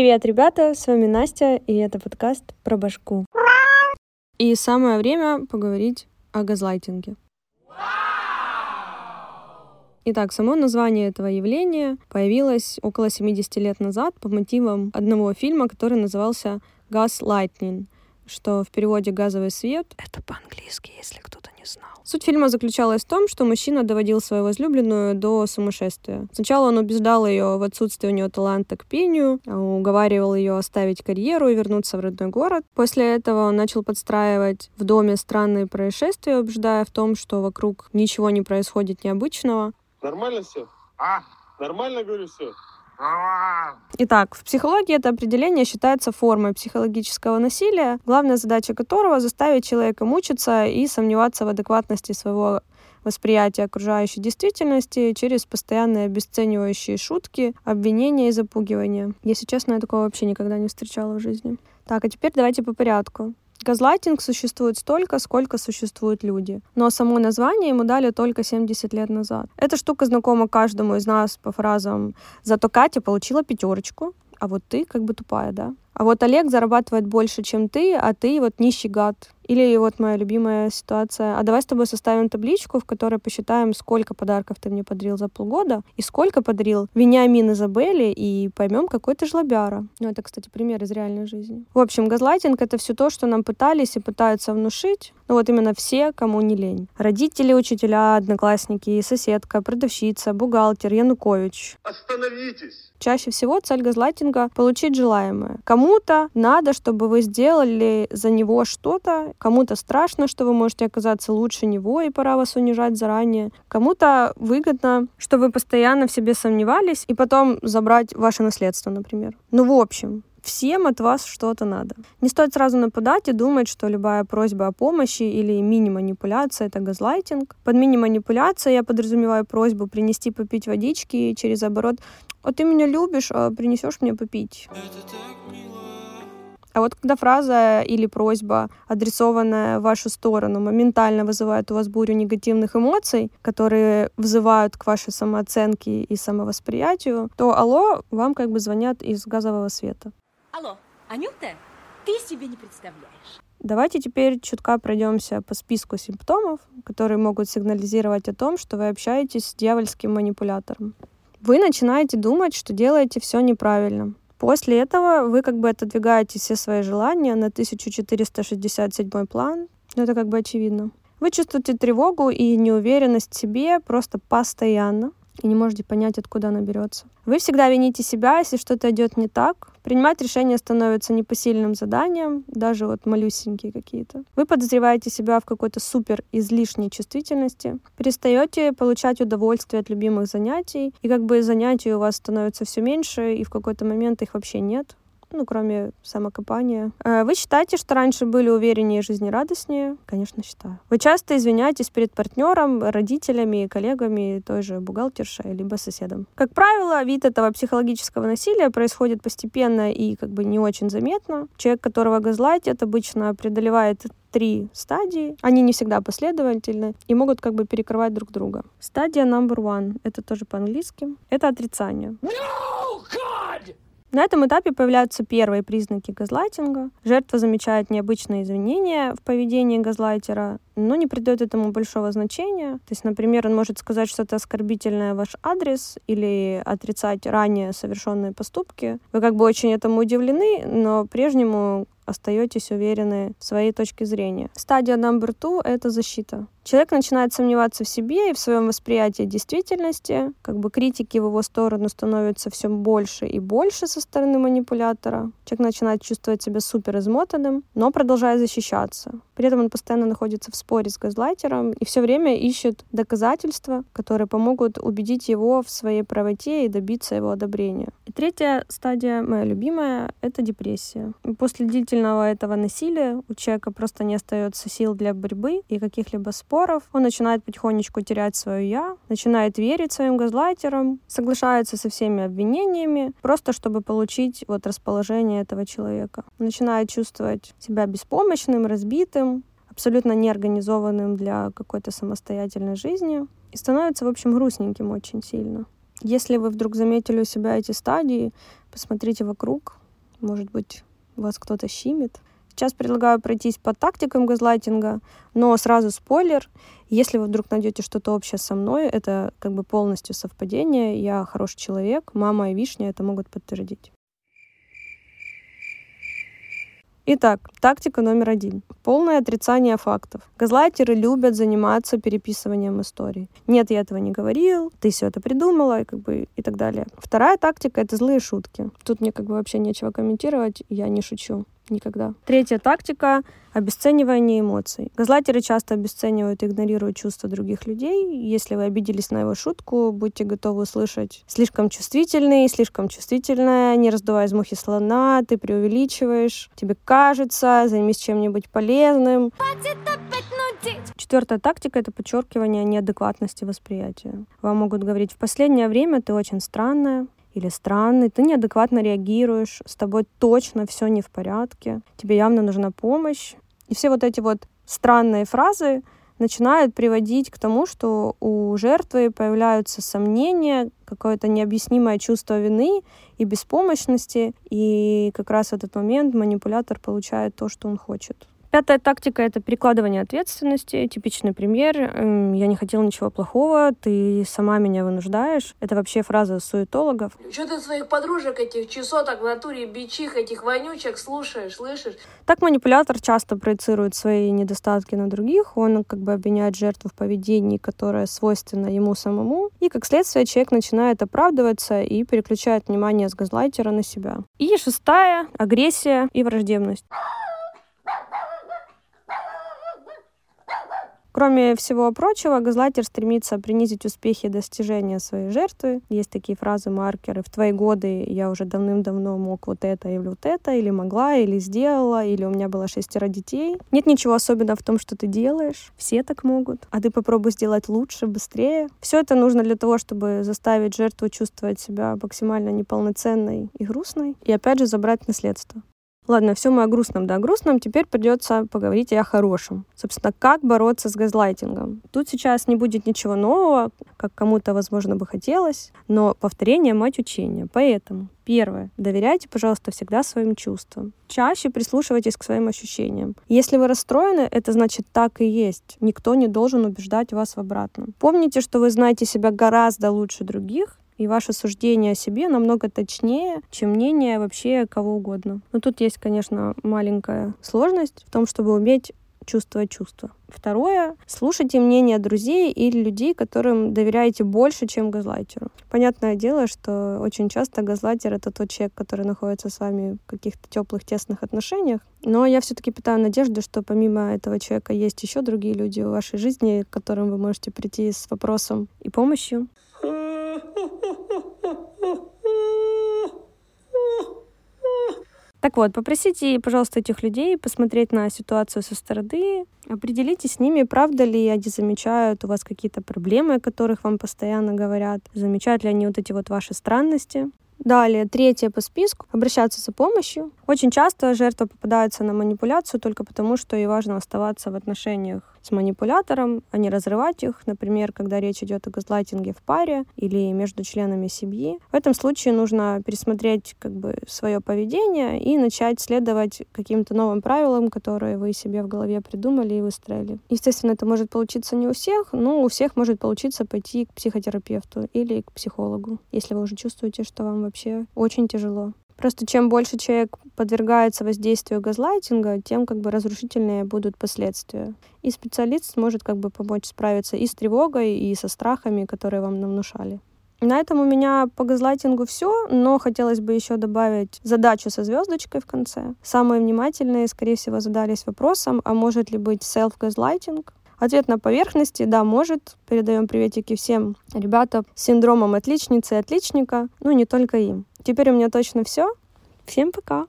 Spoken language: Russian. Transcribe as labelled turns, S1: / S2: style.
S1: Привет, ребята, с вами Настя, и это подкаст про башку. И самое время поговорить о газлайтинге. Итак, само название этого явления появилось около 70 лет назад по мотивам одного фильма, который назывался «Gaslighting», что в переводе «газовый свет» — это по-английски, если кто-то не знал. Суть фильма заключалась в том, что мужчина доводил свою возлюбленную до сумасшествия. Сначала он убеждал ее в отсутствии у нее таланта к пению, уговаривал ее оставить карьеру и вернуться в родной город. После этого он начал подстраивать в доме странные происшествия, убеждая в том, что вокруг ничего не происходит необычного.
S2: Нормально все? А? Нормально, говорю, все?
S1: Итак, в психологии это определение считается формой психологического насилия, главная задача которого заставить человека мучиться и сомневаться в адекватности своего восприятия окружающей действительности через постоянные обесценивающие шутки, обвинения и запугивания. Если честно, я такого вообще никогда не встречала в жизни. Так, а теперь давайте по порядку. Газлайтинг существует столько, сколько существуют люди. Но само название ему дали только 70 лет назад. Эта штука знакома каждому из нас по фразам «Зато Катя получила пятерочку, а вот ты как бы тупая, да?» А вот Олег зарабатывает больше, чем ты, а ты вот нищий гад. Или вот моя любимая ситуация. А давай с тобой составим табличку, в которой посчитаем, сколько подарков ты мне подарил за полгода и сколько подарил Вениамин Изабелли, и поймем, какой ты жлобяра. Ну, это, кстати, пример из реальной жизни. В общем, газлайтинг — это все то, что нам пытались и пытаются внушить. Ну, вот именно все, кому не лень. Родители, учителя, одноклассники, соседка, продавщица, бухгалтер, Янукович.
S2: Остановитесь!
S1: Чаще всего цель газлайтинга — получить желаемое. Кому-то надо, чтобы вы сделали за него что-то, Кому-то страшно, что вы можете оказаться лучше него, и пора вас унижать заранее. Кому-то выгодно, что вы постоянно в себе сомневались, и потом забрать ваше наследство, например. Ну, в общем, Всем от вас что-то надо. Не стоит сразу нападать и думать, что любая просьба о помощи или мини-манипуляция — это газлайтинг. Под мини-манипуляцией я подразумеваю просьбу принести попить водички через оборот «А ты меня любишь, а принесешь мне попить?» Это так мило. А вот когда фраза или просьба, адресованная в вашу сторону, моментально вызывает у вас бурю негативных эмоций, которые вызывают к вашей самооценке и самовосприятию, то алло, вам как бы звонят из газового света.
S3: Алло, Анюта, ты себе не представляешь.
S1: Давайте теперь чутка пройдемся по списку симптомов, которые могут сигнализировать о том, что вы общаетесь с дьявольским манипулятором. Вы начинаете думать, что делаете все неправильно, После этого вы как бы отодвигаете все свои желания на 1467 план. Ну, это как бы очевидно. Вы чувствуете тревогу и неуверенность в себе просто постоянно и не можете понять, откуда она берется. Вы всегда вините себя, если что-то идет не так. Принимать решения становится непосильным заданием, даже вот малюсенькие какие-то. Вы подозреваете себя в какой-то супер излишней чувствительности, перестаете получать удовольствие от любимых занятий, и как бы занятий у вас становится все меньше, и в какой-то момент их вообще нет ну, кроме самокопания. Э, вы считаете, что раньше были увереннее и жизнерадостнее? Конечно, считаю. Вы часто извиняетесь перед партнером, родителями, коллегами, той же бухгалтершей, либо соседом. Как правило, вид этого психологического насилия происходит постепенно и как бы не очень заметно. Человек, которого газлайтят, обычно преодолевает три стадии. Они не всегда последовательны и могут как бы перекрывать друг друга. Стадия number one, это тоже по-английски, это отрицание. No, God! На этом этапе появляются первые признаки газлайтинга. Жертва замечает необычные изменения в поведении газлайтера, но не придает этому большого значения. То есть, например, он может сказать что-то оскорбительное в ваш адрес или отрицать ранее совершенные поступки. Вы как бы очень этому удивлены, но прежнему остаетесь уверены в своей точке зрения. Стадия number two — это защита. Человек начинает сомневаться в себе и в своем восприятии действительности, как бы критики в его сторону становится все больше и больше со стороны манипулятора. Человек начинает чувствовать себя супер измотанным, но продолжает защищаться. При этом он постоянно находится в споре с газлайтером и все время ищет доказательства, которые помогут убедить его в своей правоте и добиться его одобрения. И третья стадия, моя любимая, это депрессия. После длительного этого насилия у человека просто не остается сил для борьбы и каких-либо споров. Он начинает потихонечку терять свое «я», начинает верить своим газлайтерам, соглашается со всеми обвинениями, просто чтобы получить вот расположение этого человека. начинает чувствовать себя беспомощным, разбитым, абсолютно неорганизованным для какой-то самостоятельной жизни и становится, в общем, грустненьким очень сильно. Если вы вдруг заметили у себя эти стадии, посмотрите вокруг, Может быть, вас кто-то щимит. Сейчас предлагаю пройтись по тактикам газлайтинга, но сразу спойлер. Если вы вдруг найдете что-то общее со мной, это как бы полностью совпадение. Я хороший человек, мама и вишня это могут подтвердить. Итак, тактика номер один. Полное отрицание фактов. Газлайтеры любят заниматься переписыванием историй. Нет, я этого не говорил, ты все это придумала, и, как бы, и так далее. Вторая тактика — это злые шутки. Тут мне как бы вообще нечего комментировать, я не шучу никогда. Третья тактика — обесценивание эмоций. Газлайтеры часто обесценивают и игнорируют чувства других людей. Если вы обиделись на его шутку, будьте готовы услышать «слишком чувствительный», «слишком чувствительная», «не раздувай из мухи слона», «ты преувеличиваешь», «тебе кажется», «займись чем-нибудь полезным». Четвертая тактика — это подчеркивание неадекватности восприятия. Вам могут говорить, в последнее время ты очень странная, или странный, ты неадекватно реагируешь, с тобой точно все не в порядке, тебе явно нужна помощь. И все вот эти вот странные фразы начинают приводить к тому, что у жертвы появляются сомнения, какое-то необъяснимое чувство вины и беспомощности, и как раз в этот момент манипулятор получает то, что он хочет. Пятая тактика — это перекладывание ответственности. Типичный пример. «Я не хотела ничего плохого, ты сама меня вынуждаешь». Это вообще фраза суетологов.
S4: Что ты своих подружек этих чесоток в натуре бичих, этих вонючек слушаешь, слышишь?
S1: Так манипулятор часто проецирует свои недостатки на других. Он как бы обвиняет жертву в поведении, которое свойственно ему самому. И как следствие человек начинает оправдываться и переключает внимание с газлайтера на себя. И шестая — агрессия и враждебность. Кроме всего прочего, газлайтер стремится принизить успехи и достижения своей жертвы. Есть такие фразы-маркеры. В твои годы я уже давным-давно мог вот это или вот это, или могла, или сделала, или у меня было шестеро детей. Нет ничего особенного в том, что ты делаешь. Все так могут. А ты попробуй сделать лучше, быстрее. Все это нужно для того, чтобы заставить жертву чувствовать себя максимально неполноценной и грустной. И опять же забрать наследство. Ладно, все мы о грустном, да, о грустном. Теперь придется поговорить и о хорошем. Собственно, как бороться с газлайтингом. Тут сейчас не будет ничего нового, как кому-то, возможно, бы хотелось, но повторение — мать учения. Поэтому Первое. Доверяйте, пожалуйста, всегда своим чувствам. Чаще прислушивайтесь к своим ощущениям. Если вы расстроены, это значит так и есть. Никто не должен убеждать вас в обратном. Помните, что вы знаете себя гораздо лучше других, и ваше суждение о себе намного точнее, чем мнение вообще кого угодно. Но тут есть, конечно, маленькая сложность в том, чтобы уметь чувствовать чувства. Второе, слушайте мнение друзей или людей, которым доверяете больше, чем газлайтеру. Понятное дело, что очень часто газлайтер — это тот человек, который находится с вами в каких-то теплых, тесных отношениях. Но я все-таки питаю надежду, что помимо этого человека есть еще другие люди в вашей жизни, к которым вы можете прийти с вопросом и помощью. Так вот, попросите, пожалуйста, этих людей посмотреть на ситуацию со стороны, определитесь с ними, правда ли они замечают у вас какие-то проблемы, о которых вам постоянно говорят, замечают ли они вот эти вот ваши странности. Далее, третье по списку — обращаться за помощью. Очень часто жертва попадается на манипуляцию только потому, что ей важно оставаться в отношениях с манипулятором, а не разрывать их, например, когда речь идет о газлайтинге в паре или между членами семьи. В этом случае нужно пересмотреть как бы свое поведение и начать следовать каким-то новым правилам, которые вы себе в голове придумали и выстроили. Естественно, это может получиться не у всех, но у всех может получиться пойти к психотерапевту или к психологу, если вы уже чувствуете, что вам вообще очень тяжело. Просто чем больше человек подвергается воздействию газлайтинга, тем как бы разрушительнее будут последствия. И специалист сможет как бы помочь справиться и с тревогой, и со страхами, которые вам внушали. На этом у меня по газлайтингу все, но хотелось бы еще добавить задачу со звездочкой в конце. Самые внимательные, скорее всего, задались вопросом, а может ли быть self-газлайтинг? Ответ на поверхности, да, может. Передаем приветики всем ребятам с синдромом отличницы и отличника, ну не только им. Теперь у меня точно все. Всем пока!